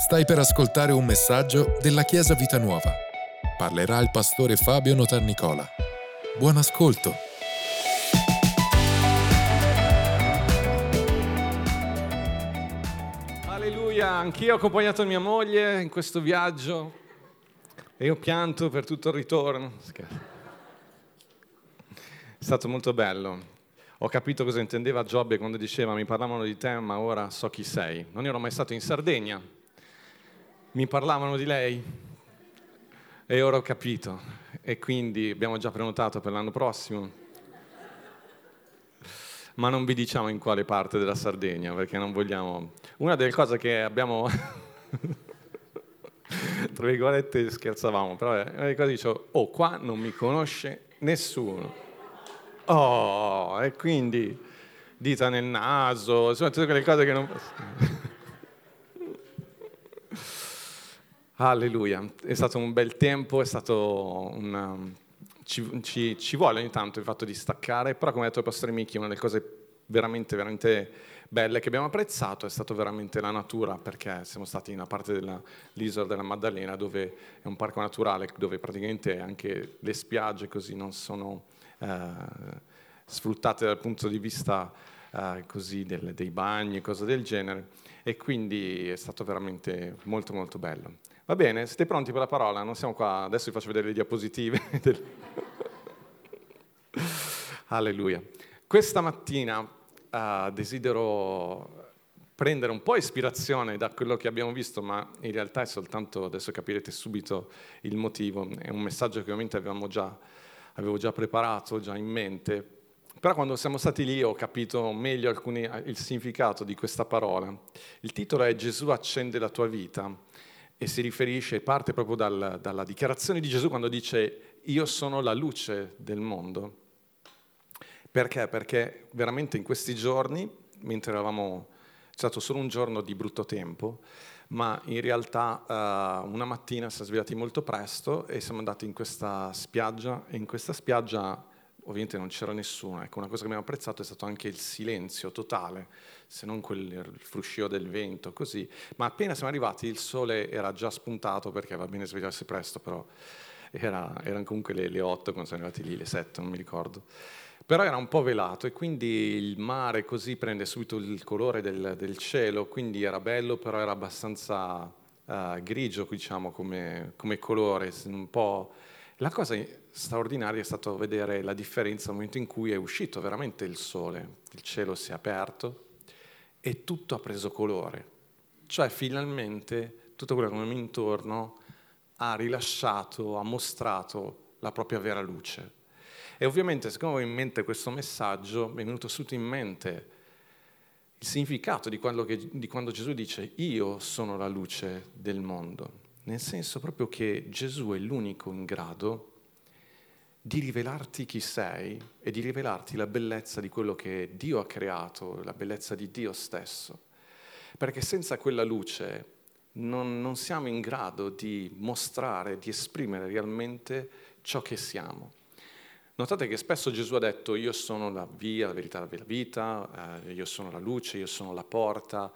Stai per ascoltare un messaggio della Chiesa Vita Nuova. Parlerà il pastore Fabio Notarnicola. Buon ascolto. Alleluia, anch'io ho accompagnato mia moglie in questo viaggio e io pianto per tutto il ritorno. È stato molto bello. Ho capito cosa intendeva Giobbe quando diceva mi parlavano di te ma ora so chi sei. Non ero mai stato in Sardegna, mi parlavano di lei e ora ho capito. E quindi abbiamo già prenotato per l'anno prossimo. Ma non vi diciamo in quale parte della Sardegna perché non vogliamo... Una delle cose che abbiamo... tra virgolette scherzavamo, però è una delle cose che dicevo, oh qua non mi conosce nessuno. Oh, e quindi dita nel naso, insomma tutte quelle cose che non... Alleluia, è stato un bel tempo, è stato un... Ci, ci, ci, vuole ogni tanto il fatto di staccare, però come ha detto il pastore Micchi, una delle cose veramente, veramente belle che abbiamo apprezzato è stata veramente la natura, perché siamo stati in una parte dell'isola della Maddalena dove è un parco naturale, dove praticamente anche le spiagge così non sono eh, sfruttate dal punto di vista eh, così del, dei bagni e cose del genere e quindi è stato veramente molto molto bello. Va bene, siete pronti per la parola? Non siamo qua, adesso vi faccio vedere le diapositive. Alleluia. Questa mattina uh, desidero prendere un po' ispirazione da quello che abbiamo visto, ma in realtà è soltanto, adesso capirete subito il motivo, è un messaggio che ovviamente già avevo già preparato, già in mente, però quando siamo stati lì ho capito meglio alcuni, il significato di questa parola. Il titolo è Gesù accende la tua vita e si riferisce, parte proprio dal, dalla dichiarazione di Gesù quando dice io sono la luce del mondo. Perché? Perché veramente in questi giorni, mentre eravamo, c'è stato solo un giorno di brutto tempo, ma in realtà uh, una mattina siamo svegliati molto presto e siamo andati in questa spiaggia e in questa spiaggia ovviamente non c'era nessuno. Ecco, una cosa che abbiamo apprezzato è stato anche il silenzio totale, se non quel fruscio del vento, così. Ma appena siamo arrivati il sole era già spuntato perché va bene svegliarsi presto, però era, erano comunque le, le 8 quando siamo arrivati lì, le 7, non mi ricordo però era un po' velato e quindi il mare così prende subito il colore del, del cielo, quindi era bello, però era abbastanza uh, grigio, diciamo, come, come, colore, un po'... La cosa straordinaria è stato vedere la differenza nel momento in cui è uscito veramente il sole, il cielo si è aperto e tutto ha preso colore, cioè finalmente tutto quello che avevamo intorno ha rilasciato, ha mostrato la propria vera luce. E ovviamente, siccome ho in mente questo messaggio, mi è venuto subito in mente il significato di che, di quando Gesù dice io sono la luce del mondo, nel senso proprio che Gesù è l'unico in grado di rivelarti chi sei e di rivelarti la bellezza di quello che Dio ha creato, la bellezza di Dio stesso. Perché senza quella luce non, non siamo in grado di mostrare, di esprimere realmente ciò che siamo. Notate che spesso Gesù ha detto io sono la via, la verità, la vita, eh, io sono la luce, io sono la porta,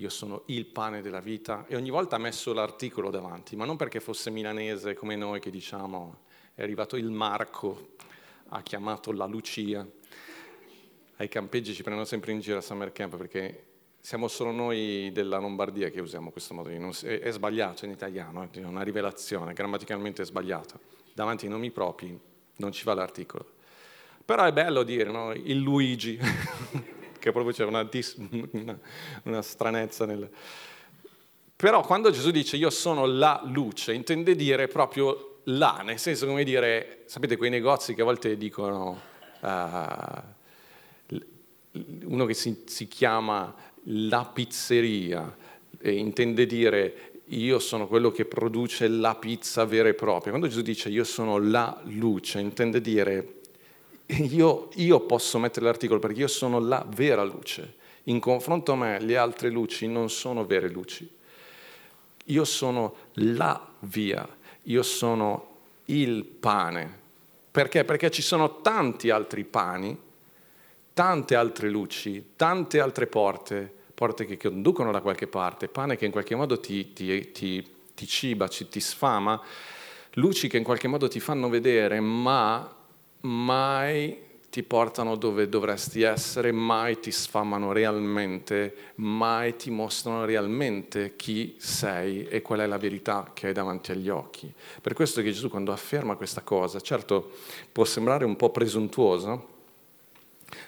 io sono il pane della vita e ogni volta ha messo l'articolo davanti, ma non perché fosse milanese come noi che diciamo è arrivato il Marco, ha chiamato la Lucia. Ai campeggi ci prendono sempre in giro a Summer Camp perché siamo solo noi della Lombardia che usiamo questo modo è, è sbagliato in italiano, è una rivelazione, grammaticalmente è sbagliato. Davanti ai nomi propri non ci va l'articolo. Però è bello dire, no? il Luigi, che proprio c'è una, una, una stranezza nel... Però quando Gesù dice io sono la luce, intende dire proprio là, nel senso come dire, sapete quei negozi che a volte dicono, uh, uno che si, si, chiama la pizzeria, e intende dire io sono quello che produce la pizza vera e propria. Quando Gesù dice io sono la luce, intende dire io, io posso mettere l'articolo perché io sono la vera luce. In confronto a me le altre luci non sono vere luci. Io sono la via, io sono il pane. Perché? Perché ci sono tanti altri pani, tante altre luci, tante altre porte, porte che conducono da qualche parte, pane che in qualche modo ti, ti, ti, ti ciba, ti sfama, luci che in qualche modo ti fanno vedere, ma mai ti portano dove dovresti essere, mai ti sfamano realmente, mai ti mostrano realmente chi sei e qual è la verità che hai davanti agli occhi. Per questo che Gesù quando afferma questa cosa, certo può sembrare un po' presuntuoso,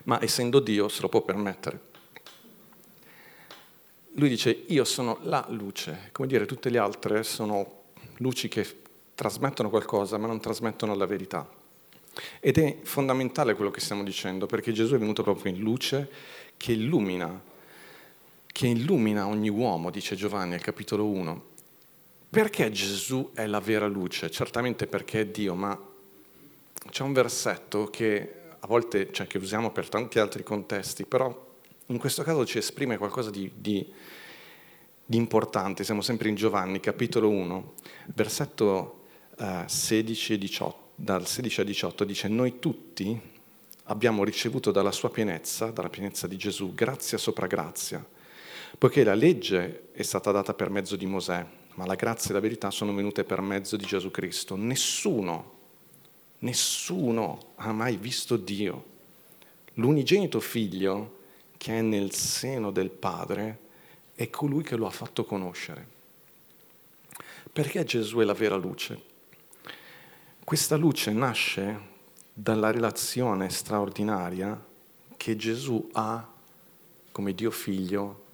ma essendo Dio se lo può permettere. Lui dice io sono la luce, come dire tutte le altre sono luci che trasmettono qualcosa ma non trasmettono la verità. Ed è fondamentale quello che stiamo dicendo, perché Gesù è venuto proprio in luce che illumina, che illumina ogni uomo, dice Giovanni al capitolo 1. Perché Gesù è la vera luce? Certamente perché è Dio, ma c'è un versetto che a volte cioè, che usiamo per tanti altri contesti, però in questo caso ci esprime qualcosa di, di, di importante. Siamo sempre in Giovanni, capitolo 1, versetto eh, 16 e 18 dal 16 al 18 dice noi tutti abbiamo ricevuto dalla sua pienezza, dalla pienezza di Gesù, grazia sopra grazia, poiché la legge è stata data per mezzo di Mosè, ma la grazia e la verità sono venute per mezzo di Gesù Cristo. Nessuno, nessuno ha mai visto Dio. L'unigenito figlio che è nel seno del Padre è colui che lo ha fatto conoscere. Perché Gesù è la vera luce? Questa luce nasce dalla relazione straordinaria che Gesù ha come Dio figlio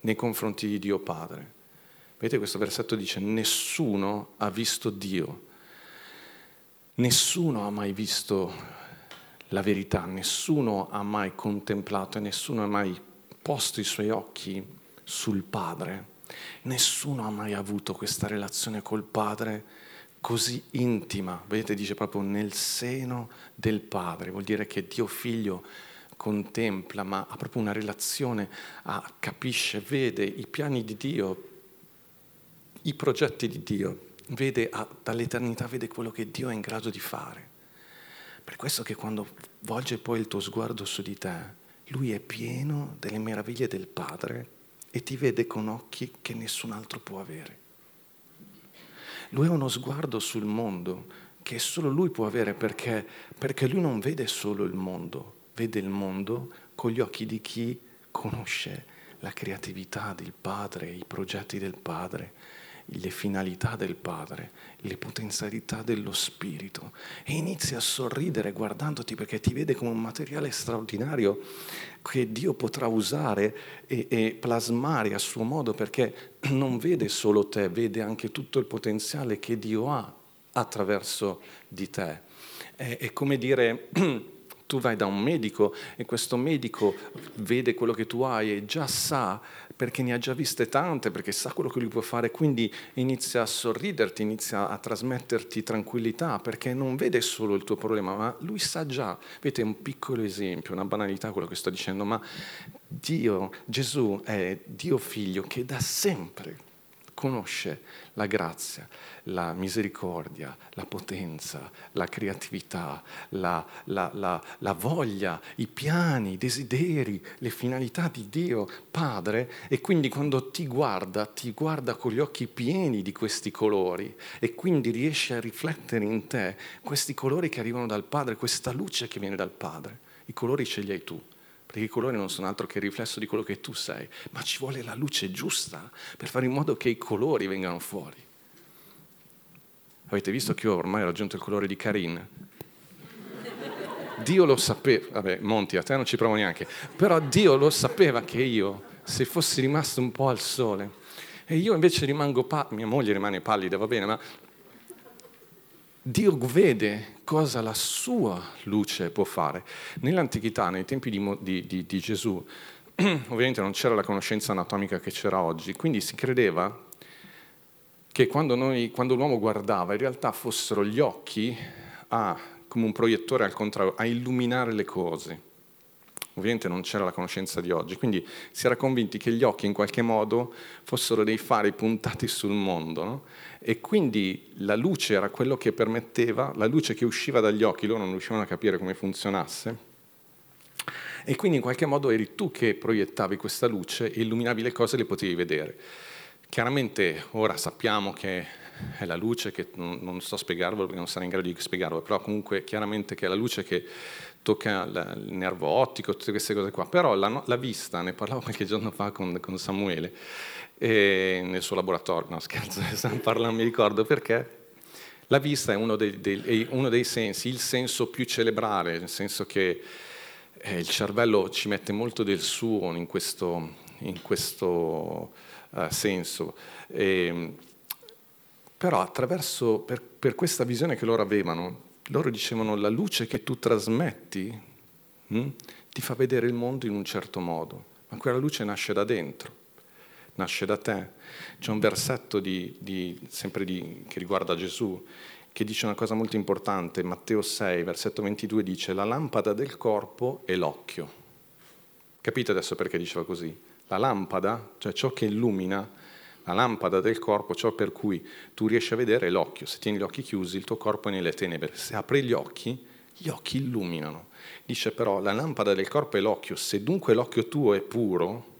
nei confronti di Dio Padre. Vedete questo versetto dice nessuno ha visto Dio, nessuno ha mai visto la verità, nessuno ha mai contemplato e nessuno ha mai posto i suoi occhi sul Padre, nessuno ha mai avuto questa relazione col Padre così intima, vedete dice proprio nel seno del Padre, vuol dire che Dio figlio contempla, ma ha proprio una relazione, ah, capisce, vede i piani di Dio, i progetti di Dio, vede ah, dall'eternità, vede quello che Dio è in grado di fare. Per questo che quando volge poi il tuo sguardo su di te, lui è pieno delle meraviglie del Padre e ti vede con occhi che nessun altro può avere. Lui ha uno sguardo sul mondo che solo lui può avere perché, perché lui non vede solo il mondo, vede il mondo con gli occhi di chi conosce la creatività del Padre, i progetti del Padre, le finalità del Padre, le potenzialità dello Spirito e inizi a sorridere guardandoti perché ti vede come un materiale straordinario che Dio potrà usare e, e plasmare a suo modo perché non vede solo te, vede anche tutto il potenziale che Dio ha attraverso di te. È, è come dire tu vai da un medico e questo medico vede quello che tu hai e già sa, perché ne ha già viste tante, perché sa quello che lui può fare, quindi inizia a sorriderti, inizia a trasmetterti tranquillità, perché non vede solo il tuo problema, ma lui sa già. Vedete, è un piccolo esempio, una banalità quello che sto dicendo, ma Dio, Gesù è Dio figlio che da sempre conosce la grazia, la misericordia, la potenza, la creatività, la, la, la, la, voglia, i piani, i desideri, le finalità di Dio Padre e quindi quando ti guarda, ti guarda con gli occhi pieni di questi colori e quindi riesce a riflettere in te questi colori che arrivano dal Padre, questa luce che viene dal Padre. I colori ce li hai tu perché i colori non sono altro che il riflesso di quello che tu sei, ma ci vuole la luce giusta per fare in modo che i colori vengano fuori. Avete visto che io ormai ho raggiunto il colore di Karin? Dio lo sapeva, vabbè, Monti, a te non ci provo neanche, però Dio lo sapeva che io, se fossi rimasto un po' al sole, e io invece rimango pallido, mia moglie rimane pallida, va bene, ma Dio vede cosa la sua luce può fare. Nell'antichità, nei tempi di, di, di, di Gesù, ovviamente non c'era la conoscenza anatomica che c'era oggi, quindi si credeva che quando, noi, quando l'uomo guardava in realtà fossero gli occhi a, come un proiettore al contrario, a illuminare le cose. Ovviamente non c'era la conoscenza di oggi, quindi si era convinti che gli occhi in qualche modo fossero dei fari puntati sul mondo. No? E quindi la luce era quello che permetteva, la luce che usciva dagli occhi, loro non riuscivano a capire come funzionasse, E quindi in qualche modo eri tu che proiettavi questa luce e illuminavi le cose e le potevi vedere. Chiaramente ora sappiamo che è la luce che non, a spiegarvelo perché non sarei in grado di spiegarlo, però comunque chiaramente che è la luce che tocca il nervo ottico, tutte queste cose qua. Però la, la vista, ne parlavo qualche giorno fa con, con Samuele, nel suo laboratorio, no scherzo, non mi ricordo perché, la vista è uno dei, dei, uno dei, sensi, il senso più cerebrale, nel senso che eh, il cervello ci mette molto del suo in questo, in questo uh, senso. E, però attraverso, per, per, questa visione che loro avevano, loro dicevano la luce che tu trasmetti hm, ti fa vedere il mondo in un certo modo, ma quella luce nasce da dentro nasce da te. C'è un versetto di, di, sempre di, che riguarda Gesù che dice una cosa molto importante, Matteo 6, versetto 22 dice la lampada del corpo è l'occhio. Capite adesso perché diceva così? La lampada, cioè ciò che illumina, la lampada del corpo, ciò per cui tu riesci a vedere è l'occhio. Se tieni gli occhi chiusi, il tuo corpo è nelle tenebre. Se apri gli occhi, gli occhi illuminano. Dice però, la lampada del corpo è l'occhio. Se dunque l'occhio tuo è puro,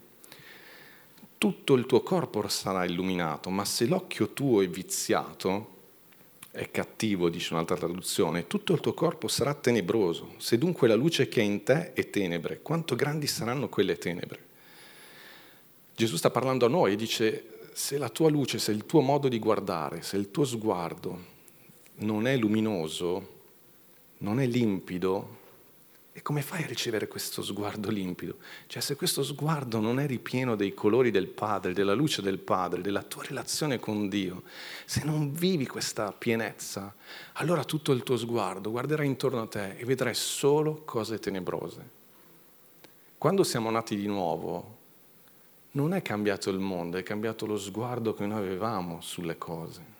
tutto il tuo corpo sarà illuminato, ma se l'occhio tuo è viziato, è cattivo, dice un'altra traduzione, tutto il tuo corpo sarà tenebroso. Se dunque la luce che è in te è tenebre, quanto grandi saranno quelle tenebre? Gesù sta parlando a noi e dice, se la tua luce, se il tuo modo di guardare, se il tuo sguardo non è luminoso, non è limpido, e come fai a ricevere questo sguardo limpido? Cioè se questo sguardo non è ripieno dei colori del Padre, della luce del Padre, della tua relazione con Dio, se non vivi questa pienezza, allora tutto il tuo sguardo guarderà intorno a te e vedrai solo cose tenebrose. Quando siamo nati di nuovo, non è cambiato il mondo, è cambiato lo sguardo che noi avevamo sulle cose.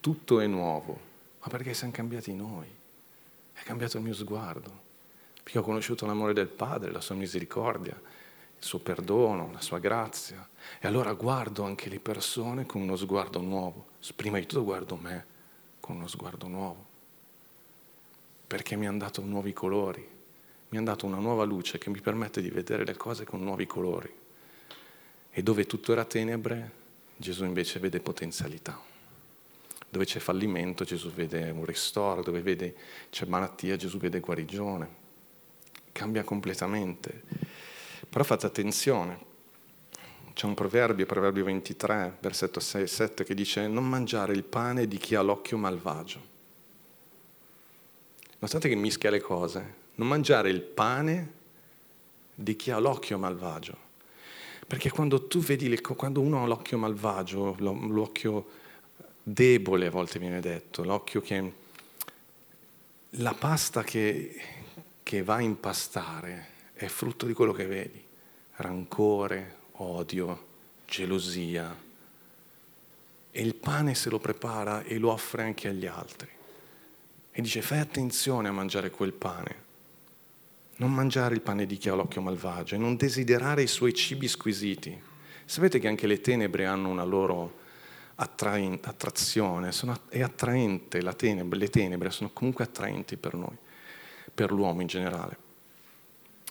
Tutto è nuovo, ma perché siamo cambiati noi? È cambiato il mio sguardo perché ho conosciuto l'amore del Padre, la sua misericordia, il suo perdono, la sua grazia. E allora guardo anche le persone con uno sguardo nuovo. Prima di tutto guardo me con uno sguardo nuovo, perché mi hanno dato nuovi colori, mi hanno dato una nuova luce che mi permette di vedere le cose con nuovi colori. E dove tutto era tenebre, Gesù invece vede potenzialità. Dove c'è fallimento, Gesù vede un ristoro, dove vede, c'è malattia, Gesù vede guarigione cambia completamente. Però fate attenzione, c'è un proverbio, proverbio 23, versetto 6 e 7, che dice non mangiare il pane di chi ha l'occhio malvagio. Notate che mischia le cose. Non mangiare il pane di chi ha l'occhio malvagio. Perché quando tu vedi, quando uno ha l'occhio malvagio, l'occhio debole a volte viene detto, l'occhio che... La pasta che, che va a impastare è frutto di quello che vedi, rancore, odio, gelosia. E il pane se lo prepara e lo offre anche agli altri. E dice fai attenzione a mangiare quel pane. Non mangiare il pane di chi ha l'occhio malvagio e non desiderare i suoi cibi squisiti. Sapete che anche le tenebre hanno una loro attrazione, sono, è attraente, tenebre, le tenebre sono comunque attraenti per noi per l'uomo in generale,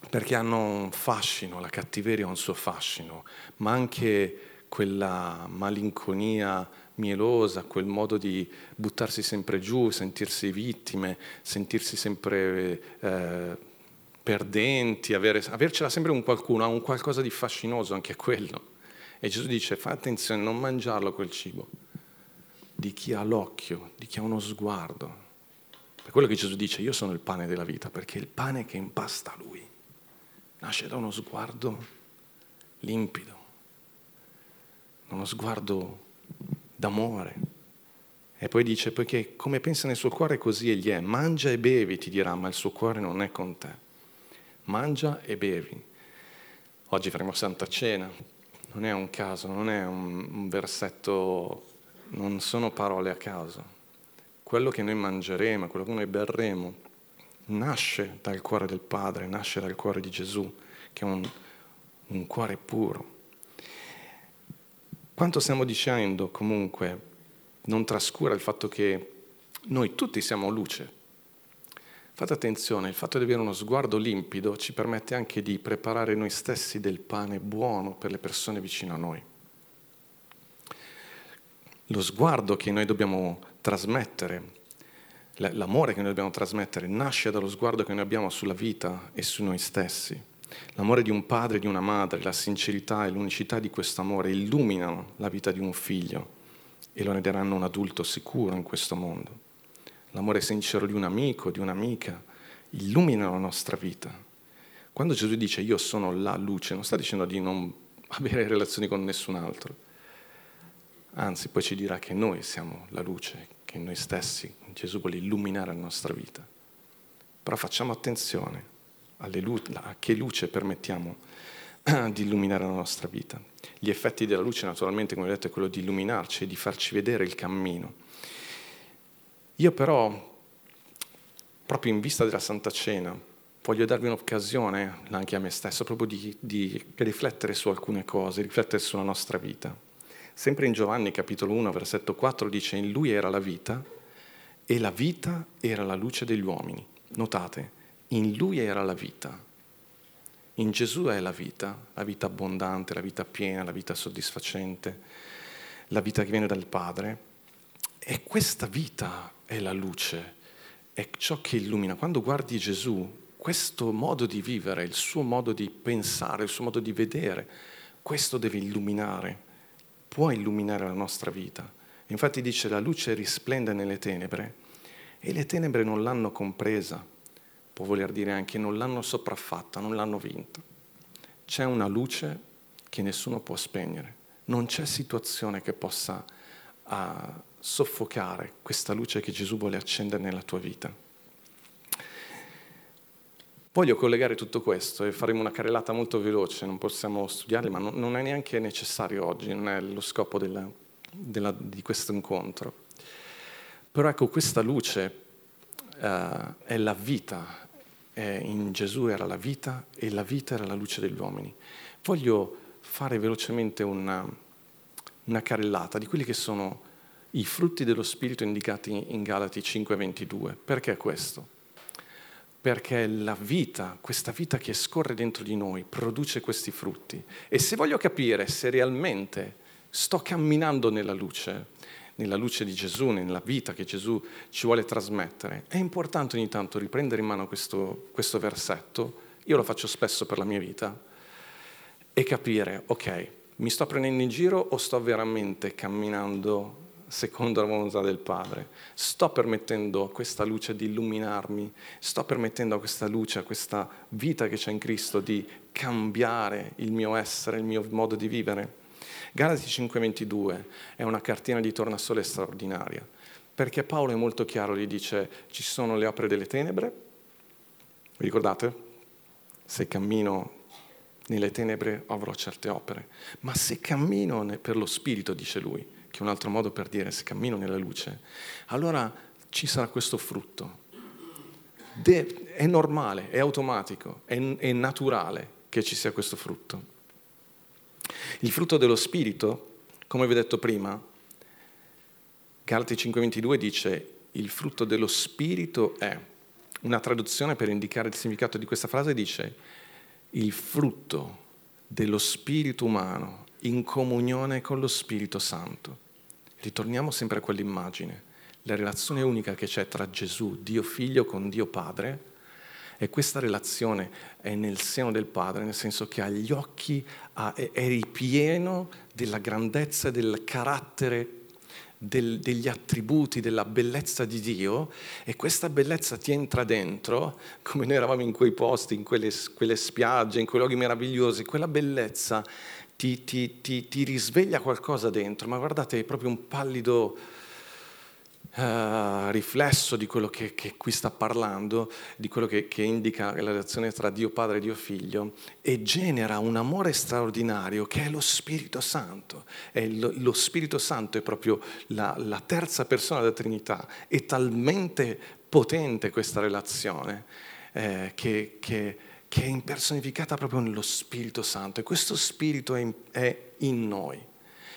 perché hanno un fascino, la cattiveria ha un suo fascino, ma anche quella malinconia mielosa, quel modo di buttarsi sempre giù, sentirsi vittime, sentirsi sempre eh, perdenti, avere, avercela sempre un qualcuno, ha un qualcosa di fascinoso anche quello. E Gesù dice, fai attenzione, non mangiarlo quel cibo, di chi ha l'occhio, di chi ha uno sguardo, per quello che Gesù dice, io sono il pane della vita, perché il pane che impasta lui nasce da uno sguardo limpido, uno sguardo d'amore. E poi dice, perché come pensa nel suo cuore così egli è, mangia e bevi, ti dirà, ma il suo cuore non è con te. Mangia e bevi. Oggi faremo Santa Cena, non è un caso, non è un, versetto, non sono parole a caso quello che noi mangeremo, quello che noi berremo, nasce dal cuore del Padre, nasce dal cuore di Gesù, che è un, un cuore puro. Quanto stiamo dicendo comunque non trascura il fatto che noi tutti siamo luce. Fate attenzione, il fatto di avere uno sguardo limpido ci permette anche di preparare noi stessi del pane buono per le persone vicino a noi. Lo sguardo che noi dobbiamo trasmettere, l'amore che noi dobbiamo trasmettere, nasce dallo sguardo che noi abbiamo sulla vita e su noi stessi. L'amore di un padre e di una madre, la sincerità e l'unicità di questo amore illuminano la vita di un figlio e lo renderanno un adulto sicuro in questo mondo. L'amore sincero di un amico, di un'amica, illumina la nostra vita. Quando Gesù dice io sono la luce, non sta dicendo di non avere relazioni con nessun altro. Anzi, poi ci dirà che noi siamo la luce, che noi stessi, Gesù vuole illuminare la nostra vita. Però facciamo attenzione lu- a che luce permettiamo di illuminare la nostra vita. Gli effetti della luce, naturalmente, come ho detto, è quello di illuminarci e di farci vedere il cammino. Io però, proprio in vista della Santa Cena, voglio darvi un'occasione, anche a me stesso, proprio di, di riflettere su alcune cose, riflettere sulla nostra vita. Sempre in Giovanni capitolo 1, versetto 4 dice, in lui era la vita e la vita era la luce degli uomini. Notate, in lui era la vita. In Gesù è la vita, la vita abbondante, la vita piena, la vita soddisfacente, la vita che viene dal Padre. E questa vita è la luce, è ciò che illumina. Quando guardi Gesù, questo modo di vivere, il suo modo di pensare, il suo modo di vedere, questo deve illuminare, può illuminare la nostra vita. Infatti dice la luce risplende nelle tenebre e le tenebre non l'hanno compresa può voler dire anche non l'hanno sopraffatta, non l'hanno vinta. C'è una luce che nessuno può spegnere, non c'è situazione che possa uh, soffocare questa luce che Gesù vuole accendere nella tua vita. Voglio collegare tutto questo e faremo una carrellata molto veloce, non possiamo studiarli, ma non, è neanche necessario oggi, non è lo scopo della, della, di questo incontro. Però ecco, questa luce uh, è la vita, eh, in Gesù era la vita e la vita era la luce degli uomini. Voglio fare velocemente una, una carrellata di quelli che sono i frutti dello Spirito indicati in Galati 5:22. Perché questo? Perché la vita, questa vita che scorre dentro di noi, produce questi frutti. E se voglio capire se realmente sto camminando nella luce, nella luce di Gesù, nella vita che Gesù ci vuole trasmettere, è importante ogni tanto riprendere in mano questo, questo versetto, io lo faccio spesso per la mia vita, e capire, ok, mi sto prendendo in giro o sto veramente camminando secondo la volontà del Padre? Sto permettendo a questa luce di illuminarmi? Sto permettendo a questa luce, a questa vita che c'è in Cristo di cambiare il mio essere, il mio modo di vivere? Galati 5:22 è una cartina di tornasole straordinaria, perché Paolo è molto chiaro, gli dice ci sono le opere delle tenebre, vi ricordate? Se cammino nelle tenebre avrò certe opere, ma se cammino per lo Spirito, dice lui, che è un altro modo per dire se cammino nella luce, allora ci sarà questo frutto. De- è normale, è automatico, è, è naturale che ci sia questo frutto. Il frutto dello Spirito, come vi ho detto prima, Galati 5:22 dice il frutto dello Spirito è, una traduzione per indicare il significato di questa frase dice il frutto dello Spirito umano in comunione con lo Spirito Santo. Ritorniamo sempre a quell'immagine, la relazione unica che c'è tra Gesù, Dio Figlio, con Dio Padre, e questa relazione è nel seno del Padre, nel senso che agli occhi è, ripieno della grandezza del carattere del, degli attributi, della bellezza di Dio e questa bellezza ti entra dentro, come noi eravamo in quei posti, in quelle, quelle spiagge, in quei luoghi meravigliosi, quella bellezza ti, ti, ti, ti risveglia qualcosa dentro, ma guardate, è proprio un pallido uh, riflesso di quello che, che, qui sta parlando, di quello che, che indica la relazione tra Dio Padre e Dio Figlio, e genera un amore straordinario che è lo Spirito Santo. Lo, lo Spirito Santo è proprio la, la terza persona della Trinità, è talmente potente questa relazione eh, che, che, che, è impersonificata proprio nello Spirito Santo e questo Spirito è in, è in noi.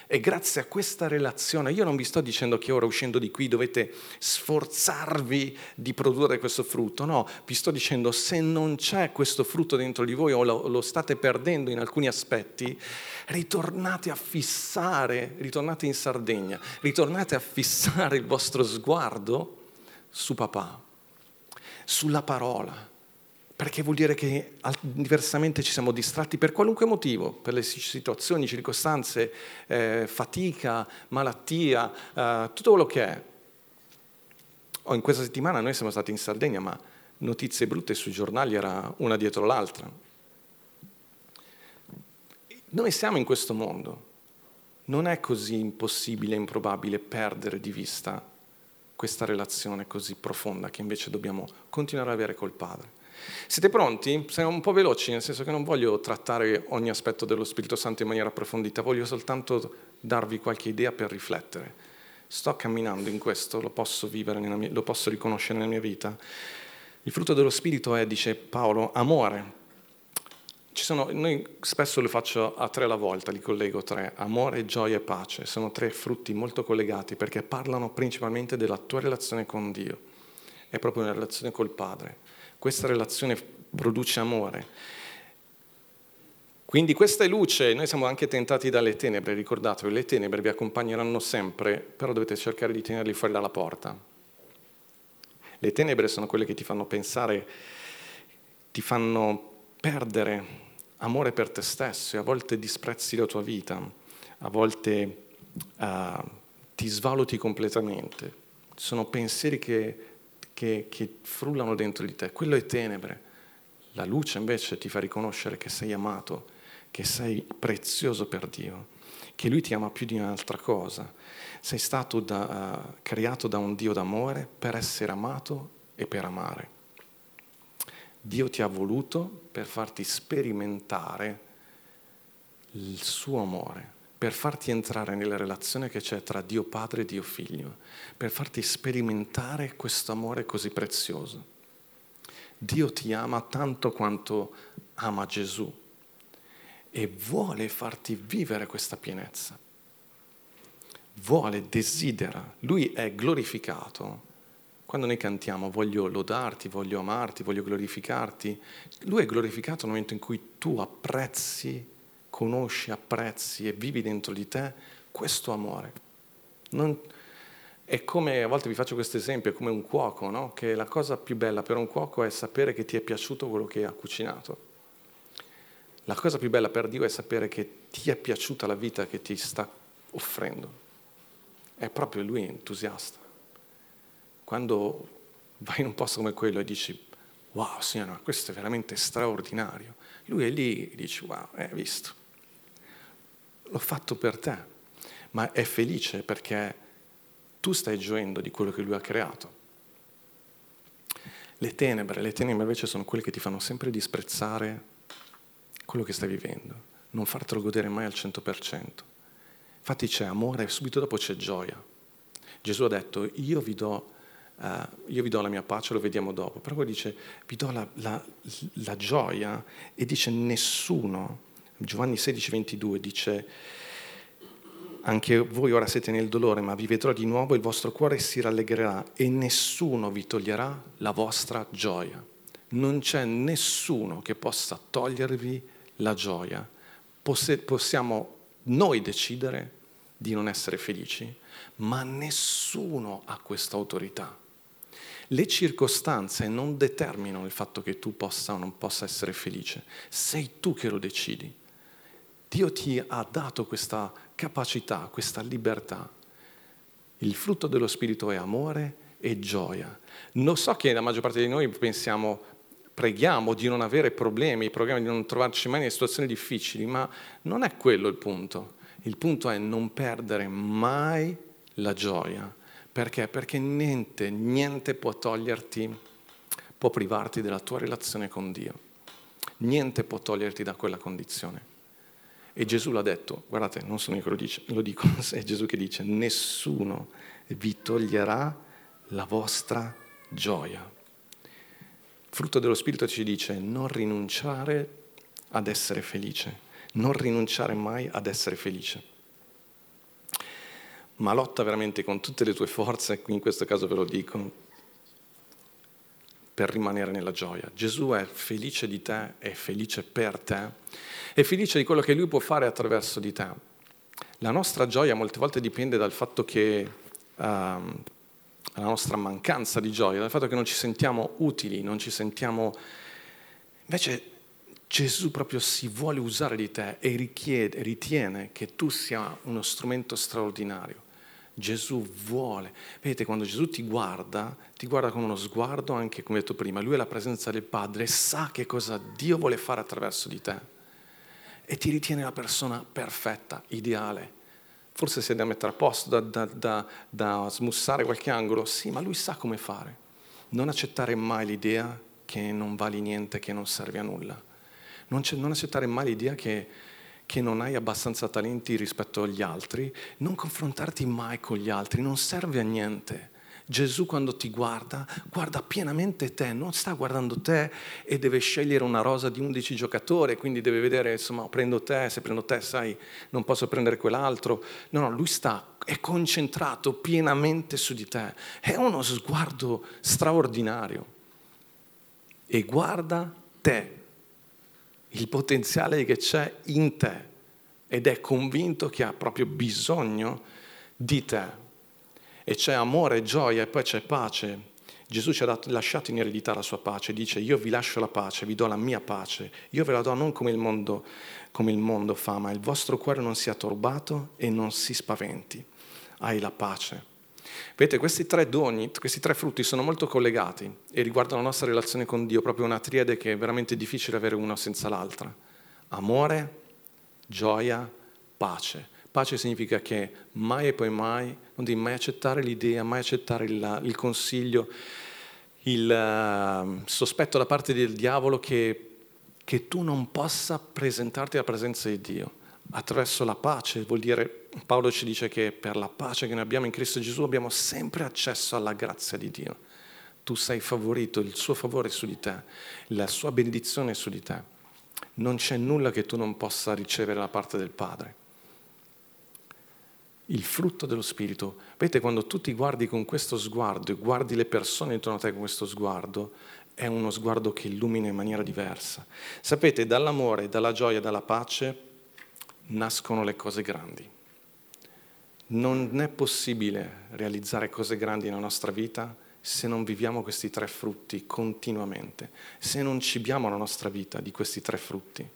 E grazie a questa relazione, io non vi sto dicendo che ora uscendo di qui dovete sforzarvi di produrre questo frutto, no, vi sto dicendo se non c'è questo frutto dentro di voi o lo, lo state perdendo in alcuni aspetti, ritornate a fissare, ritornate in Sardegna, ritornate a fissare il vostro sguardo su papà, sulla parola perché vuol dire che diversamente ci siamo distratti per qualunque motivo, per le situazioni, circostanze, eh, fatica, malattia, eh, tutto quello che è. Oh, in questa settimana noi siamo stati in Sardegna, ma notizie brutte sui giornali era una dietro l'altra. Noi siamo in questo mondo. Non è così impossibile improbabile perdere di vista questa relazione così profonda che invece dobbiamo continuare ad avere col Padre. Siete pronti? Siamo un po' veloci, nel senso che non voglio trattare ogni aspetto dello Spirito Santo in maniera approfondita, voglio soltanto darvi qualche idea per riflettere. Sto camminando in questo, lo posso vivere, mia, lo posso riconoscere nella mia vita. Il frutto dello Spirito è, dice Paolo, amore. Sono, noi spesso lo faccio a tre alla volta, li collego tre, amore, gioia e pace. Sono tre frutti molto collegati perché parlano principalmente della tua relazione con Dio. È proprio una relazione col Padre. Questa relazione produce amore. Quindi questa è luce, noi siamo anche tentati dalle tenebre, ricordatevi, le tenebre vi accompagneranno sempre, però dovete cercare di tenerli fuori dalla porta. Le tenebre sono quelle che ti fanno pensare, ti fanno perdere amore per te stesso e a volte disprezzi la tua vita, a volte uh, ti svaluti completamente. Sono pensieri che che, che frullano dentro di te, quello è tenebre. La luce invece ti fa riconoscere che sei amato, che sei prezioso per Dio, che Lui ti ama più di un'altra cosa. Sei stato da, uh, creato da un Dio d'amore per essere amato e per amare. Dio ti ha voluto per farti sperimentare il suo amore, per farti entrare nella relazione che c'è tra Dio Padre e Dio Figlio, per farti sperimentare questo amore così prezioso. Dio ti ama tanto quanto ama Gesù e vuole farti vivere questa pienezza. Vuole, desidera, lui è glorificato. Quando noi cantiamo voglio lodarti, voglio amarti, voglio glorificarti, lui è glorificato nel momento in cui tu apprezzi conosci, apprezzi e vivi dentro di te questo amore. Non, è come, a volte vi faccio questo esempio, è come un cuoco, no? che la cosa più bella per un cuoco è sapere che ti è piaciuto quello che ha cucinato. La cosa più bella per Dio è sapere che ti è piaciuta la vita che ti sta offrendo. È proprio Lui entusiasta. Quando vai in un posto come quello e dici, wow, Signore, questo è veramente straordinario, Lui è lì e dice, wow, hai visto? L'ho fatto per te, ma è felice perché tu stai gioendo di quello che lui ha creato. Le tenebre, le tenebre invece sono quelle che ti fanno sempre disprezzare quello che stai vivendo, non fartelo godere mai al 100%. Infatti c'è amore e subito dopo c'è gioia. Gesù ha detto, io vi do, uh, io vi do la mia pace, lo vediamo dopo, però poi dice, vi do la, la, la gioia e dice nessuno Giovanni 16, 22 dice, anche voi ora siete nel dolore, ma vi vedrò di nuovo, il vostro cuore si rallegrerà e nessuno vi toglierà la vostra gioia. Non c'è nessuno che possa togliervi la gioia. Possiamo noi decidere di non essere felici, ma nessuno ha questa autorità. Le circostanze non determinano il fatto che tu possa o non possa essere felice, sei tu che lo decidi. Dio ti ha dato questa capacità, questa libertà. Il frutto dello Spirito è amore e gioia. Non so che la maggior parte di noi pensiamo, preghiamo di non avere problemi, preghiamo di non trovarci mai in situazioni difficili, ma non è quello il punto. Il punto è non perdere mai la gioia. Perché? Perché niente, niente può toglierti, può privarti della tua relazione con Dio. Niente può toglierti da quella condizione. E Gesù l'ha detto, guardate, non sono io che lo, dice, lo dico, è Gesù che dice, nessuno vi toglierà la vostra gioia. Frutto dello Spirito ci dice non rinunciare ad essere felice, non rinunciare mai ad essere felice. ma lotta veramente con tutte le tue forze, qui in questo caso ve lo dico, per rimanere nella gioia. Gesù è felice di te, è felice per te, è felice di quello che Lui può fare attraverso di te. La nostra gioia molte volte dipende dal fatto che um, la nostra mancanza di gioia, dal fatto che non ci sentiamo utili, non ci sentiamo... Invece Gesù proprio si vuole usare di te e richiede, ritiene che tu sia uno strumento straordinario. Gesù vuole. Vedete, quando Gesù ti guarda, ti guarda con uno sguardo, anche come detto prima, lui è la presenza del Padre e sa che cosa Dio vuole fare attraverso di te. E ti ritiene la persona perfetta, ideale. Forse sei da mettere a posto, da, da, da, da smussare qualche angolo, sì, ma lui sa come fare. Non accettare mai l'idea che non vali niente, che non serve a nulla. Non, non accettare mai l'idea che che non hai abbastanza talenti rispetto agli altri, non confrontarti mai con gli altri, non serve a niente. Gesù quando ti guarda, guarda pienamente te, non sta guardando te e deve scegliere una rosa di 11 giocatori, quindi deve vedere, insomma, prendo te, se prendo te, sai, non posso prendere quell'altro. No, no, lui sta, è concentrato pienamente su di te. È uno sguardo straordinario. E guarda te, il potenziale che c'è in te ed è convinto che ha proprio bisogno di te. E c'è amore, gioia e poi c'è pace. Gesù ci ha dato, lasciato in eredità la sua pace, dice io vi lascio la pace, vi do la mia pace, io ve la do non come il mondo, come il mondo fa, ma il vostro cuore non sia turbato e non si spaventi, hai la pace. Vedete, questi tre doni, questi tre frutti sono molto collegati e riguardano la nostra relazione con Dio, proprio una triade che è veramente difficile avere una senza l'altra. Amore, gioia, pace. Pace significa che mai e poi mai non devi mai accettare l'idea, mai accettare il, il consiglio, il uh, sospetto da parte del diavolo che, che tu non possa presentarti alla presenza di Dio attraverso la pace, vuol dire, Paolo ci dice che per la pace che noi abbiamo in Cristo Gesù abbiamo sempre accesso alla grazia di Dio. Tu sei favorito, il suo favore è su di te, la sua benedizione è su di te. Non c'è nulla che tu non possa ricevere da parte del Padre. Il frutto dello Spirito. Vedete, quando tu ti guardi con questo sguardo e guardi le persone intorno a te con questo sguardo, è uno sguardo che illumina in maniera diversa. Sapete, dall'amore, dalla gioia, dalla pace nascono le cose grandi. Non è possibile realizzare cose grandi nella nostra vita se non viviamo questi tre frutti continuamente, se non cibiamo la nostra vita di questi tre frutti.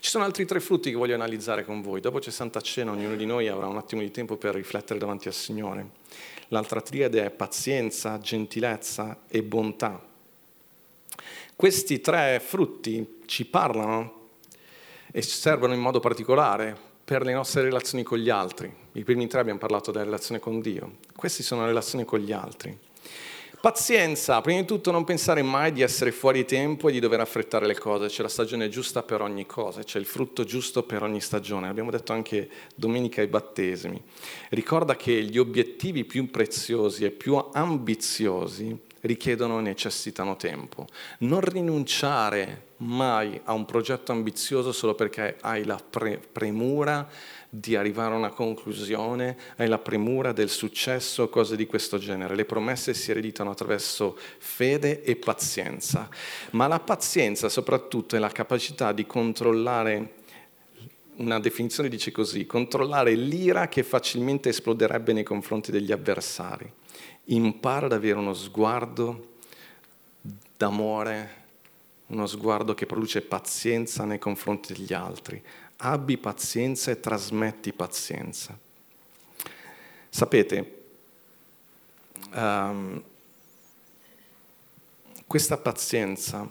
Ci sono altri tre frutti che voglio analizzare con voi. Dopo c'è Santa Cena, ognuno di noi avrà un attimo di tempo per riflettere davanti al Signore. L'altra triade è pazienza, gentilezza e bontà. Questi tre frutti ci parlano e servono in modo particolare per le nostre relazioni con gli altri. I primi tre abbiamo parlato della relazione con Dio, queste sono le relazioni con gli altri. Pazienza, prima di tutto non pensare mai di essere fuori tempo e di dover affrettare le cose, c'è la stagione giusta per ogni cosa, c'è il frutto giusto per ogni stagione, l'abbiamo detto anche domenica ai battesimi. Ricorda che gli obiettivi più preziosi e più ambiziosi richiedono e necessitano tempo. Non rinunciare mai a un progetto ambizioso solo perché hai la pre- premura di arrivare a una conclusione, hai la premura del successo, cose di questo genere. Le promesse si ereditano attraverso fede e pazienza, ma la pazienza soprattutto è la capacità di controllare una definizione dice così, controllare l'ira che facilmente esploderebbe nei confronti degli avversari. Impara ad avere uno sguardo d'amore, uno sguardo che produce pazienza nei confronti degli altri. Abbi pazienza e trasmetti pazienza. Sapete, um, questa pazienza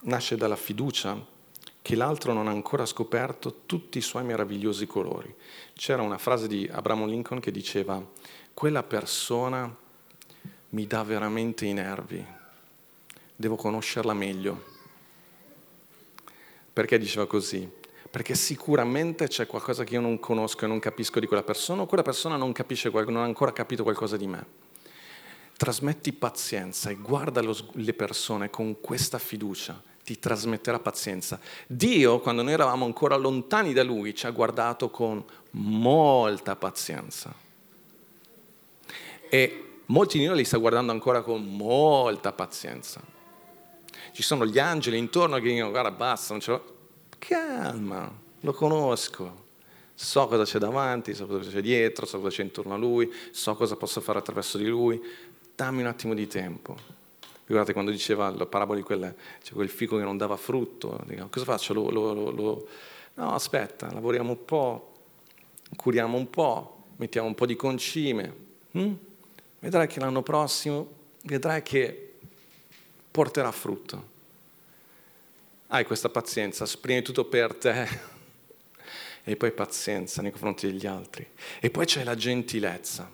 nasce dalla fiducia che l'altro non ha ancora scoperto tutti i suoi meravigliosi colori. C'era una frase di Abraham Lincoln che diceva, quella persona mi dà veramente i nervi, devo conoscerla meglio. Perché diceva così? Perché sicuramente c'è qualcosa che io non conosco e non capisco di quella persona o quella persona non, capisce, non ha ancora capito qualcosa di me. Trasmetti pazienza e guarda le persone con questa fiducia, ti trasmetterà pazienza. Dio, quando noi eravamo ancora lontani da Lui, ci ha guardato con molta pazienza E molti di noi li sta guardando ancora con molta pazienza. Ci sono gli angeli intorno che dicono guarda basta, non ce l'ho. Calma, lo conosco, so cosa c'è davanti, so cosa c'è dietro, so cosa c'è intorno a lui, so cosa posso fare attraverso di lui, dammi un attimo di tempo. Ricordate quando diceva la parabola di quel, cioè quel fico che non dava frutto, dico, cosa faccio? Lo, lo, lo, no, aspetta, lavoriamo un po', curiamo un po', mettiamo un po' di concime, hm? Vedrai che l'anno prossimo, vedrai che porterà frutto. Hai questa pazienza, spremi tutto per te e poi pazienza nei confronti degli altri. E poi c'è la gentilezza.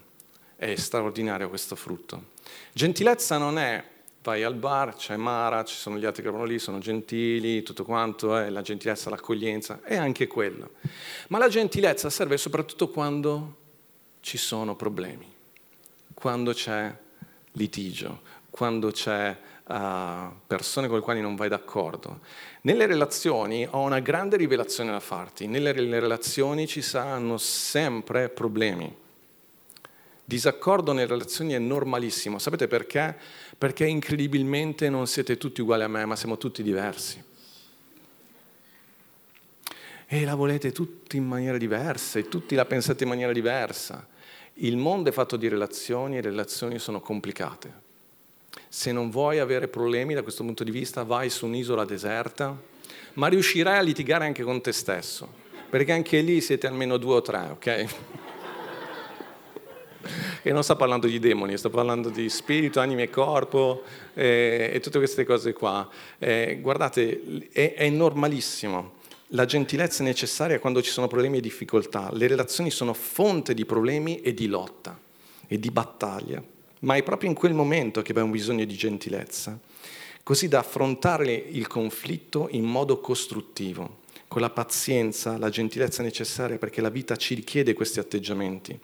È straordinario questo frutto. Gentilezza non è vai al bar, c'è Mara, ci sono gli altri che vanno lì, sono gentili, tutto quanto, eh, la gentilezza, l'accoglienza, è anche quello. Ma la gentilezza serve soprattutto quando ci sono problemi, quando c'è litigio, quando c'è uh, persone con le quali non vai d'accordo. Nelle relazioni ho una grande rivelazione da farti, nelle relazioni ci saranno sempre problemi. Disaccordo nelle relazioni è normalissimo, sapete perché? Perché incredibilmente non siete tutti uguali a me, ma siamo tutti diversi. E la volete tutti in maniera diversa e tutti la pensate in maniera diversa. Il mondo è fatto di relazioni e le relazioni sono complicate. Se non vuoi avere problemi da questo punto di vista, vai su un'isola deserta, ma riuscirai a litigare anche con te stesso, perché anche lì siete almeno due o tre, ok? e non sto parlando di demoni, sto parlando di spirito, anima e corpo eh, e tutte queste cose qua. Eh, guardate, è, è normalissimo. La gentilezza è necessaria quando ci sono problemi e difficoltà. Le relazioni sono fonte di problemi e di lotta e di battaglia ma è proprio in quel momento che abbiamo bisogno di gentilezza, così da affrontare il conflitto in modo costruttivo, con la pazienza, la gentilezza necessaria perché la vita ci richiede questi atteggiamenti.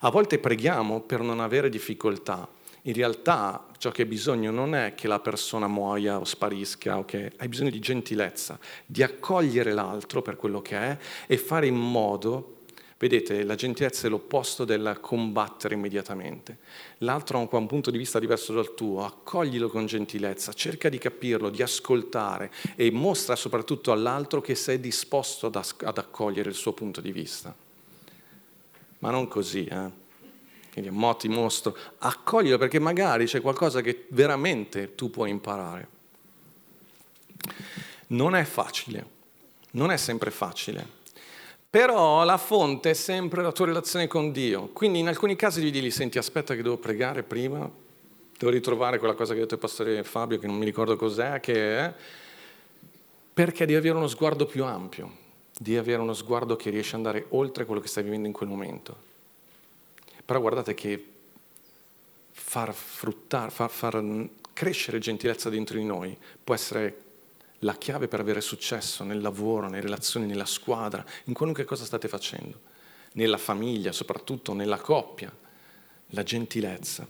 A volte preghiamo per non avere difficoltà. In realtà ciò che hai bisogno non è che la persona muoia o sparisca, okay? hai bisogno di gentilezza, di accogliere l'altro per quello che è e fare in modo Vedete, la gentilezza è l'opposto del combattere immediatamente. L'altro ha un punto di vista diverso dal tuo, accoglilo con gentilezza, cerca di capirlo, di ascoltare e mostra soprattutto all'altro che sei disposto ad, accogliere il suo punto di vista. Ma non così, eh? Quindi mo ti mostro, accoglilo perché magari c'è qualcosa che veramente tu puoi imparare. Non è facile, non è sempre facile. Però la fonte è sempre la tua relazione con Dio. Quindi in alcuni casi devi dirgli, senti, aspetta che devo pregare prima, devo ritrovare quella cosa che ha detto il pastore Fabio, che non mi ricordo cos'è, che è, perché devi avere uno sguardo più ampio, devi avere uno sguardo che riesce ad andare oltre quello che stai vivendo in quel momento. Però guardate che far fruttare, far, far crescere gentilezza dentro di noi può essere la chiave per avere successo nel lavoro, nelle relazioni, nella squadra, in qualunque cosa state facendo, nella famiglia, soprattutto nella coppia, la gentilezza.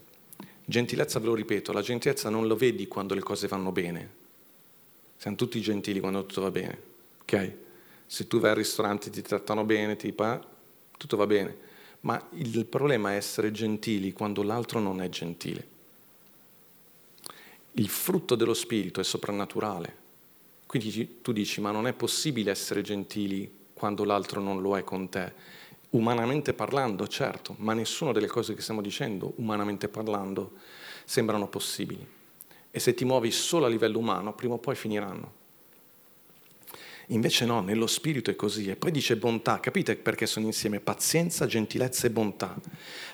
Gentilezza, ve lo ripeto, la gentilezza non lo vedi quando le cose vanno bene. Siamo tutti gentili quando tutto va bene, ok? Se tu vai al ristorante e ti trattano bene, ti pa, tutto va bene. Ma il problema è essere gentili quando l'altro non è gentile. Il frutto dello spirito è soprannaturale. Quindi tu dici, ma non è possibile essere gentili quando l'altro non lo è con te. Umanamente parlando, certo, ma nessuna delle cose che stiamo dicendo, umanamente parlando, sembrano possibili. E se ti muovi solo a livello umano, prima o poi finiranno. Invece no, nello spirito è così. E poi dice bontà, capite perché sono insieme pazienza, gentilezza e bontà.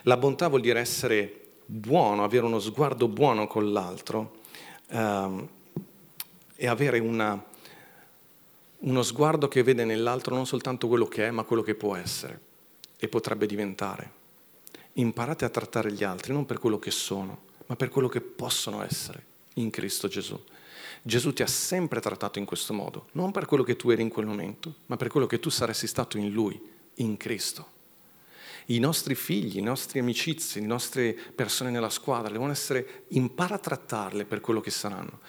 La bontà vuol dire essere buono, avere uno sguardo buono con l'altro. Um, e avere una, uno sguardo che vede nell'altro non soltanto quello che è, ma quello che può essere e potrebbe diventare. Imparate a trattare gli altri non per quello che sono, ma per quello che possono essere in Cristo Gesù. Gesù ti ha sempre trattato in questo modo, non per quello che tu eri in quel momento, ma per quello che tu saresti stato in Lui, in Cristo. I nostri figli, i nostri amicizie, le nostre persone nella squadra devono essere, impara a trattarle per quello che saranno.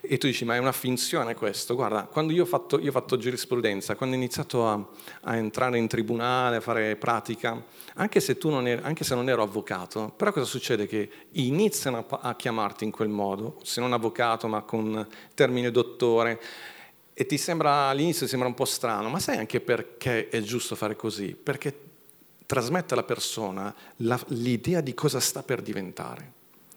E tu dici, ma è una finzione questo? Guarda, quando io ho fatto, io ho fatto giurisprudenza, quando ho iniziato a, a, entrare in tribunale, a fare pratica, anche se, tu non eri, anche se non ero avvocato, però cosa succede? Che iniziano a, a chiamarti in quel modo, se non avvocato ma con termine dottore, e ti sembra all'inizio sembra un po' strano, ma sai anche perché è giusto fare così? Perché trasmette alla persona la, l'idea di cosa sta per diventare.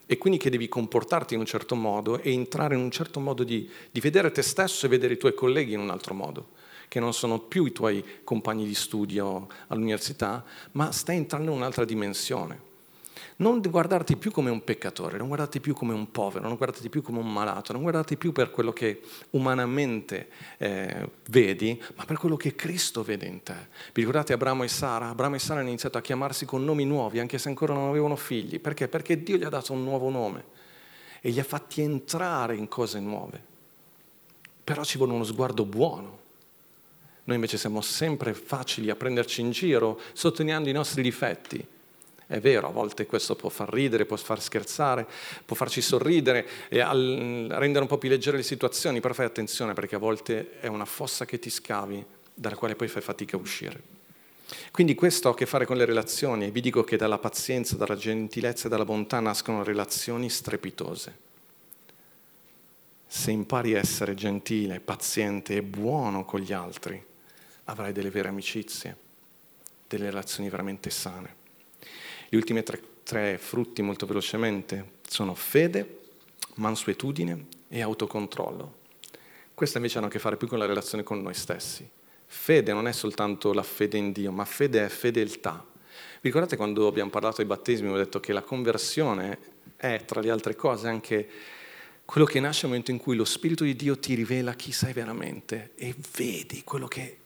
E quindi che devi comportarti in un certo modo e entrare in un certo modo di, di vedere te stesso e vedere i tuoi colleghi in un altro modo, che non sono più i tuoi compagni di studio all'università, ma stai entrando in un'altra dimensione non guardarti più come un peccatore, non guardarti più come un povero, non guardarti più come un malato, non guardarti più per quello che umanamente eh, vedi, ma per quello che Cristo vede in te. Vi ricordate Abramo e Sara? Abramo e Sara hanno iniziato a chiamarsi con nomi nuovi, anche se ancora non avevano figli. Perché? Perché Dio gli ha dato un nuovo nome e li ha fatti entrare in cose nuove. Però ci vuole uno sguardo buono. Noi invece siamo sempre facili a prenderci in giro sottolineando i nostri difetti è vero, a volte questo può far ridere, può far scherzare, può farci sorridere e rendere un po' più leggere le situazioni, però fai attenzione perché a volte è una fossa che ti scavi dalla quale poi fai fatica a uscire. Quindi questo ha a che fare con le relazioni e vi dico che dalla pazienza, dalla gentilezza e dalla bontà nascono relazioni strepitose. Se impari a essere gentile, paziente e buono con gli altri, avrai delle vere amicizie, delle relazioni veramente sane. Gli ultimi tre, tre frutti molto velocemente sono fede, mansuetudine e autocontrollo. Questo invece hanno a che fare più con la relazione con noi stessi. Fede non è soltanto la fede in Dio, ma fede è fedeltà. Vi ricordate quando abbiamo parlato dei battesimi, ho detto che la conversione è, tra le altre cose, anche quello che nasce nel momento in cui lo Spirito di Dio ti rivela chi sei veramente e vedi quello che,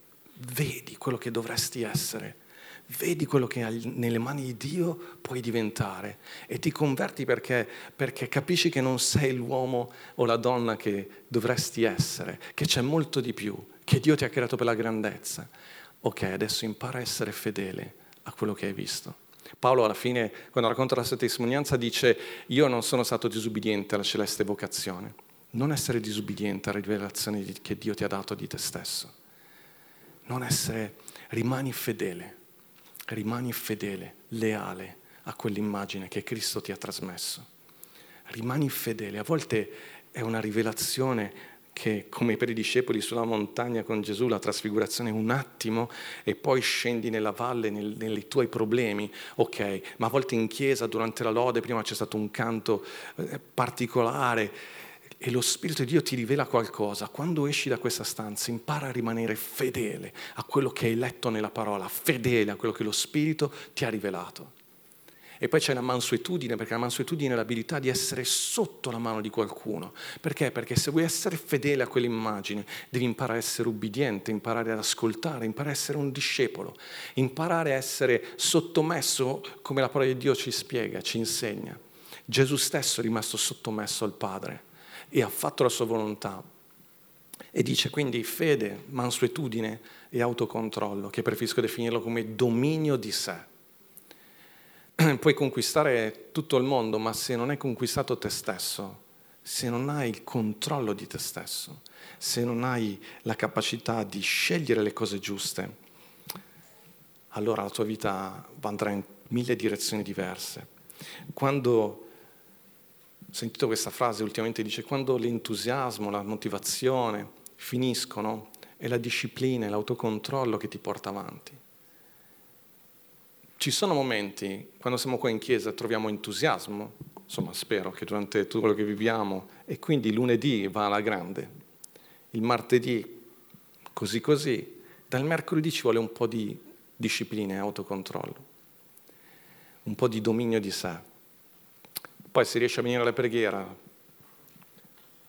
vedi quello che dovresti essere vedi quello che nelle mani di Dio puoi diventare e ti converti perché, perché capisci che non sei l'uomo o la donna che dovresti essere, che c'è molto di più, che Dio ti ha creato per la grandezza. Ok, adesso impara a essere fedele a quello che hai visto. Paolo alla fine, quando racconta la sua testimonianza, dice io non sono stato disubbidiente alla celeste vocazione. Non essere disubbidiente alla rivelazione che Dio ti ha dato di te stesso. Non essere, rimani fedele rimani fedele, leale a quell'immagine che Cristo ti ha trasmesso. Rimani fedele. A volte è una rivelazione che, come per i discepoli sulla montagna con Gesù, la trasfigurazione è un attimo e poi scendi nella valle, nel, nei tuoi problemi. Ok, ma a volte in chiesa, durante la lode, prima c'è stato un canto eh, particolare e lo Spirito di Dio ti rivela qualcosa, quando esci da questa stanza impara a rimanere fedele a quello che hai letto nella parola, fedele a quello che lo Spirito ti ha rivelato. E poi c'è la mansuetudine, perché la mansuetudine è l'abilità di essere sotto la mano di qualcuno. Perché? Perché se vuoi essere fedele a quell'immagine, devi imparare a essere ubbidiente, imparare ad ascoltare, imparare a essere un discepolo, imparare a essere sottomesso come la parola di Dio ci spiega, ci insegna. Gesù stesso è rimasto sottomesso al Padre e ha fatto la sua volontà. E dice quindi fede, mansuetudine e autocontrollo, che preferisco definirlo come dominio di sé. Puoi conquistare tutto il mondo, ma se non hai conquistato te stesso, se non hai il controllo di te stesso, se non hai la capacità di scegliere le cose giuste, allora la tua vita andrà in mille direzioni diverse. Quando sentito questa frase ultimamente, dice quando l'entusiasmo, la motivazione finiscono, è la disciplina, è l'autocontrollo che ti porta avanti. Ci sono momenti, quando siamo qua in chiesa, troviamo entusiasmo, insomma spero che durante tutto quello che viviamo, e quindi lunedì va alla grande, il martedì così così, dal mercoledì ci vuole un po' di disciplina e autocontrollo, un po' di dominio di sé poi si riesce a venire alla preghiera.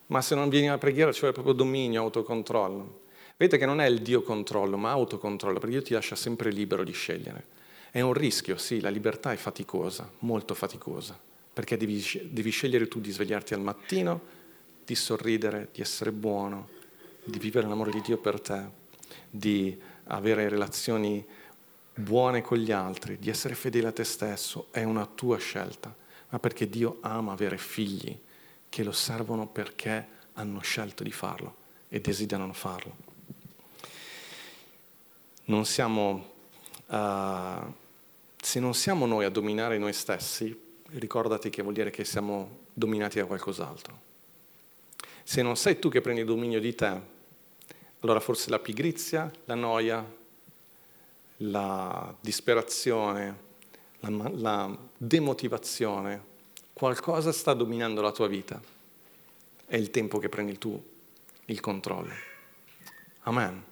Ma se non vieni alla preghiera ci vuole proprio dominio, autocontrollo. Vedete che non è il Dio controllo, ma autocontrollo, perché Dio ti lascia sempre libero di scegliere. È un rischio, sì, la libertà è faticosa, molto faticosa, perché devi, devi scegliere tu di svegliarti al mattino, di sorridere, di essere buono, di vivere l'amore di Dio per te, di avere relazioni buone con gli altri, di essere fedele a te stesso, è una tua scelta, ma perché Dio ama avere figli che lo servono perché hanno scelto di farlo e desiderano farlo. Non siamo, uh, se non siamo noi a dominare noi stessi, ricordati che vuol dire che siamo dominati da qualcos'altro. Se non sei tu che prendi il dominio di te, allora forse la pigrizia, la noia, la disperazione, la, la demotivazione, qualcosa sta dominando la tua vita. È il tempo che prendi tu il controllo. Amen.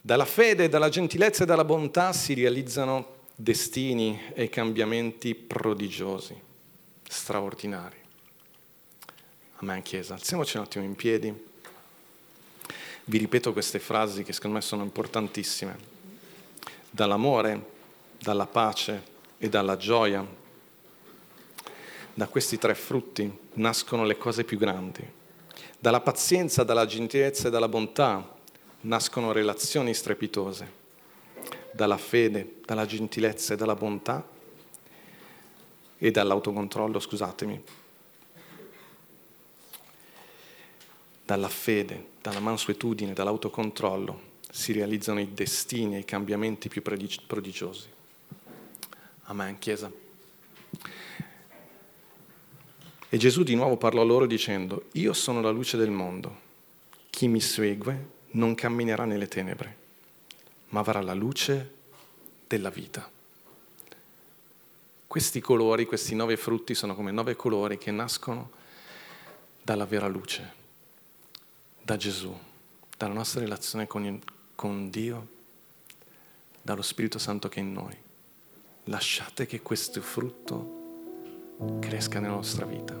Dalla fede, dalla gentilezza e dalla bontà si realizzano destini e cambiamenti prodigiosi, straordinari. Amen, Chiesa. Alziamoci un attimo in piedi. Vi ripeto queste frasi che secondo me sono importantissime. Dall'amore, dalla pace e dalla gioia, da questi tre frutti nascono le cose più grandi. Dalla pazienza, dalla gentilezza e dalla bontà nascono relazioni strepitose. Dalla fede, dalla gentilezza e dalla bontà e dall'autocontrollo, scusatemi, dalla fede, dalla mansuetudine, dall'autocontrollo si realizzano i destini e i cambiamenti più prodigiosi. Amen, Chiesa. E Gesù di nuovo parlò loro dicendo, io sono la luce del mondo, chi mi segue non camminerà nelle tenebre, ma avrà la luce della vita. Questi colori, questi nove frutti sono come nove colori che nascono dalla vera luce da Gesù, dalla nostra relazione con, con Dio, dallo Spirito Santo che è in noi. Lasciate che questo frutto cresca nella nostra vita.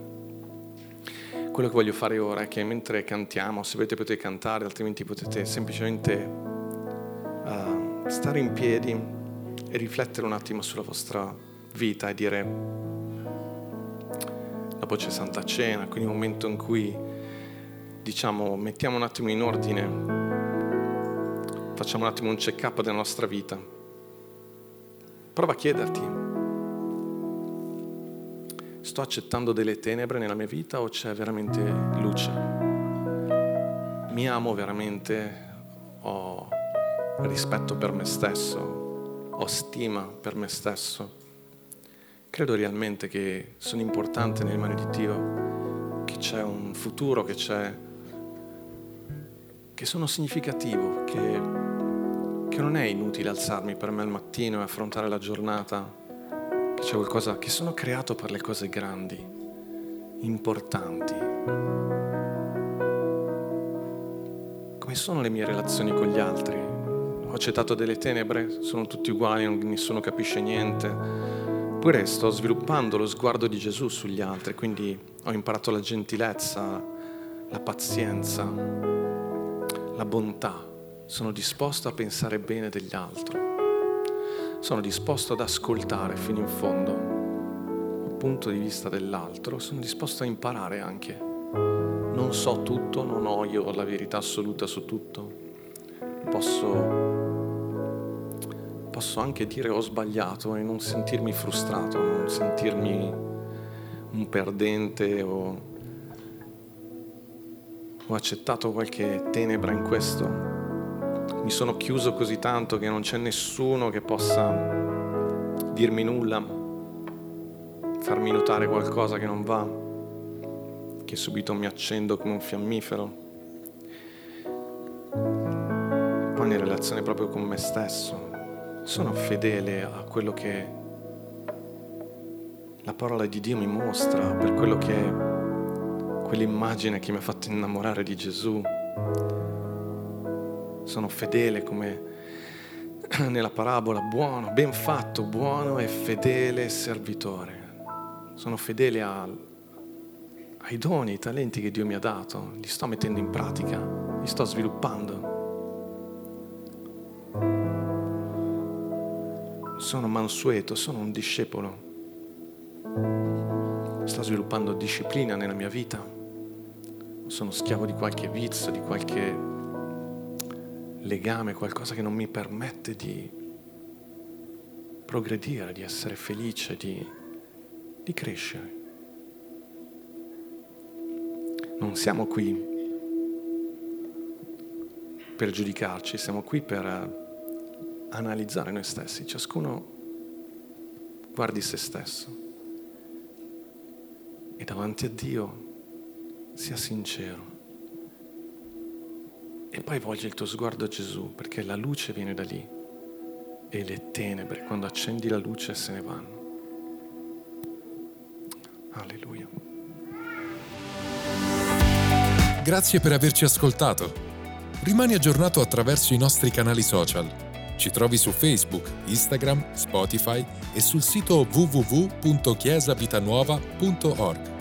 Quello che voglio fare ora è che mentre cantiamo, se volete potete cantare, altrimenti potete semplicemente uh, stare in piedi e riflettere un attimo sulla vostra vita e dire, dopo c'è Santa Cena, quindi un momento in cui diciamo, mettiamo un attimo in ordine, facciamo un attimo un check-up della nostra vita. Prova a chiederti, sto accettando delle tenebre nella mia vita o c'è veramente luce? Mi amo veramente? Ho rispetto per me stesso? Ho stima per me stesso? Credo realmente che sono importante nelle mani di Dio, che c'è un futuro, che c'è che sono significativo, che, che non è inutile alzarmi per me al mattino e affrontare la giornata, che c'è qualcosa, che sono creato per le cose grandi, importanti. Come sono le mie relazioni con gli altri? Ho accettato delle tenebre, sono tutti uguali, nessuno capisce niente. Oppure sto sviluppando lo sguardo di Gesù sugli altri, quindi ho imparato la gentilezza, la pazienza, la bontà, sono disposto a pensare bene degli altri, sono disposto ad ascoltare fino in fondo il punto di vista dell'altro, sono disposto a imparare anche. Non so tutto, non ho io la verità assoluta su tutto, posso, posso anche dire ho sbagliato e non sentirmi frustrato, non sentirmi un perdente o ho accettato qualche tenebra in questo. Mi sono chiuso così tanto che non c'è nessuno che possa dirmi nulla, farmi notare qualcosa che non va, che subito mi accendo come un fiammifero. Poi in relazione proprio con me stesso, sono fedele a quello che la parola di Dio mi mostra, per quello che quell'immagine che mi ha fatto innamorare di Gesù. Sono fedele come nella parabola, buono, ben fatto, buono e fedele servitore. Sono fedele a, ai doni, ai talenti che Dio mi ha dato, li sto mettendo in pratica, li sto sviluppando. Sono mansueto, sono un discepolo. Sto sviluppando disciplina nella mia vita sono schiavo di qualche vizio, di qualche legame, qualcosa che non mi permette di progredire, di essere felice, di, di crescere. Non siamo qui per giudicarci, siamo qui per analizzare noi stessi, ciascuno guardi se stesso e davanti a Dio sia sincero. E poi volgi il tuo sguardo a Gesù, perché la luce viene da lì e le tenebre, quando accendi la luce, se ne vanno. Alleluia. Grazie per averci ascoltato. Rimani aggiornato attraverso i nostri canali social. Ci trovi su Facebook, Instagram, Spotify e sul sito www.chiesavitanuova.org.